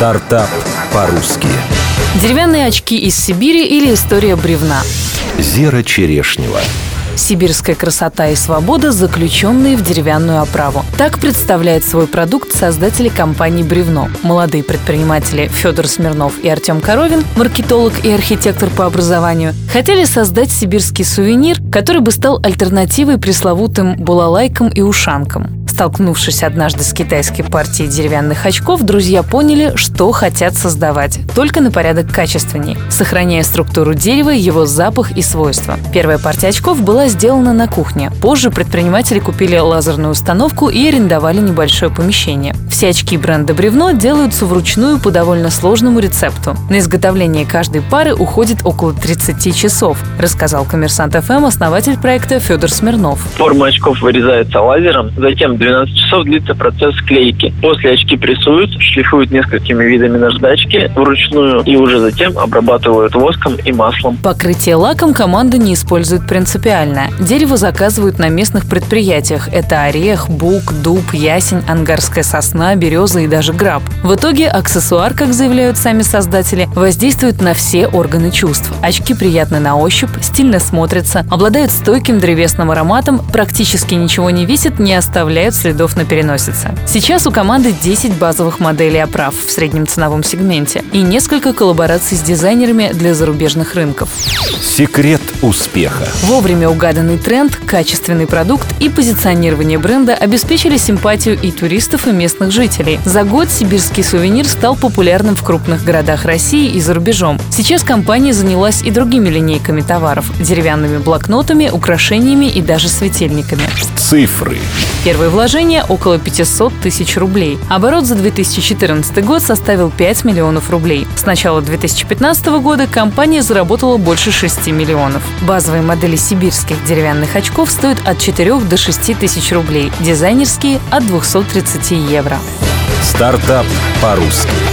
Стартап по-русски. Деревянные очки из Сибири или история бревна. Зера Черешнева. Сибирская красота и свобода, заключенные в деревянную оправу. Так представляет свой продукт создатели компании «Бревно». Молодые предприниматели Федор Смирнов и Артем Коровин, маркетолог и архитектор по образованию, хотели создать сибирский сувенир, который бы стал альтернативой пресловутым булалайкам и ушанкам. Столкнувшись однажды с китайской партией деревянных очков, друзья поняли, что хотят создавать, только на порядок качественней, сохраняя структуру дерева, его запах и свойства. Первая партия очков была сделана на кухне. Позже предприниматели купили лазерную установку и арендовали небольшое помещение. Все очки бренда «Бревно» делаются вручную по довольно сложному рецепту. На изготовление каждой пары уходит около 30 часов, рассказал коммерсант ФМ основатель проекта Федор Смирнов. Форма очков вырезается лазером, затем 12 часов длится процесс клейки. После очки прессуют, шлифуют несколькими видами наждачки вручную и уже затем обрабатывают воском и маслом. Покрытие лаком команда не использует принципиально. Дерево заказывают на местных предприятиях. Это орех, бук, дуб, ясень, ангарская сосна, береза и даже граб. В итоге аксессуар, как заявляют сами создатели, воздействует на все органы чувств. Очки приятны на ощупь, стильно смотрятся, обладают стойким древесным ароматом, практически ничего не висят, не оставляют следов на переносице. Сейчас у команды 10 базовых моделей оправ в среднем ценовом сегменте и несколько коллабораций с дизайнерами для зарубежных рынков. Секрет успеха. Вовремя угаданный тренд, качественный продукт и позиционирование бренда обеспечили симпатию и туристов, и местных жителей. За год сибирский сувенир стал популярным в крупных городах России и за рубежом. Сейчас компания занялась и другими линейками товаров – деревянными блокнотами, украшениями и даже светильниками. Цифры. Первое вложение – около 500 тысяч рублей. Оборот за 2014 год составил 5 миллионов рублей. С начала 2015 года компания заработала больше 6 миллионов. Базовые модели сибирских деревянных очков стоят от 4 до 6 тысяч рублей, дизайнерские – от 230 евро. Стартап по-русски.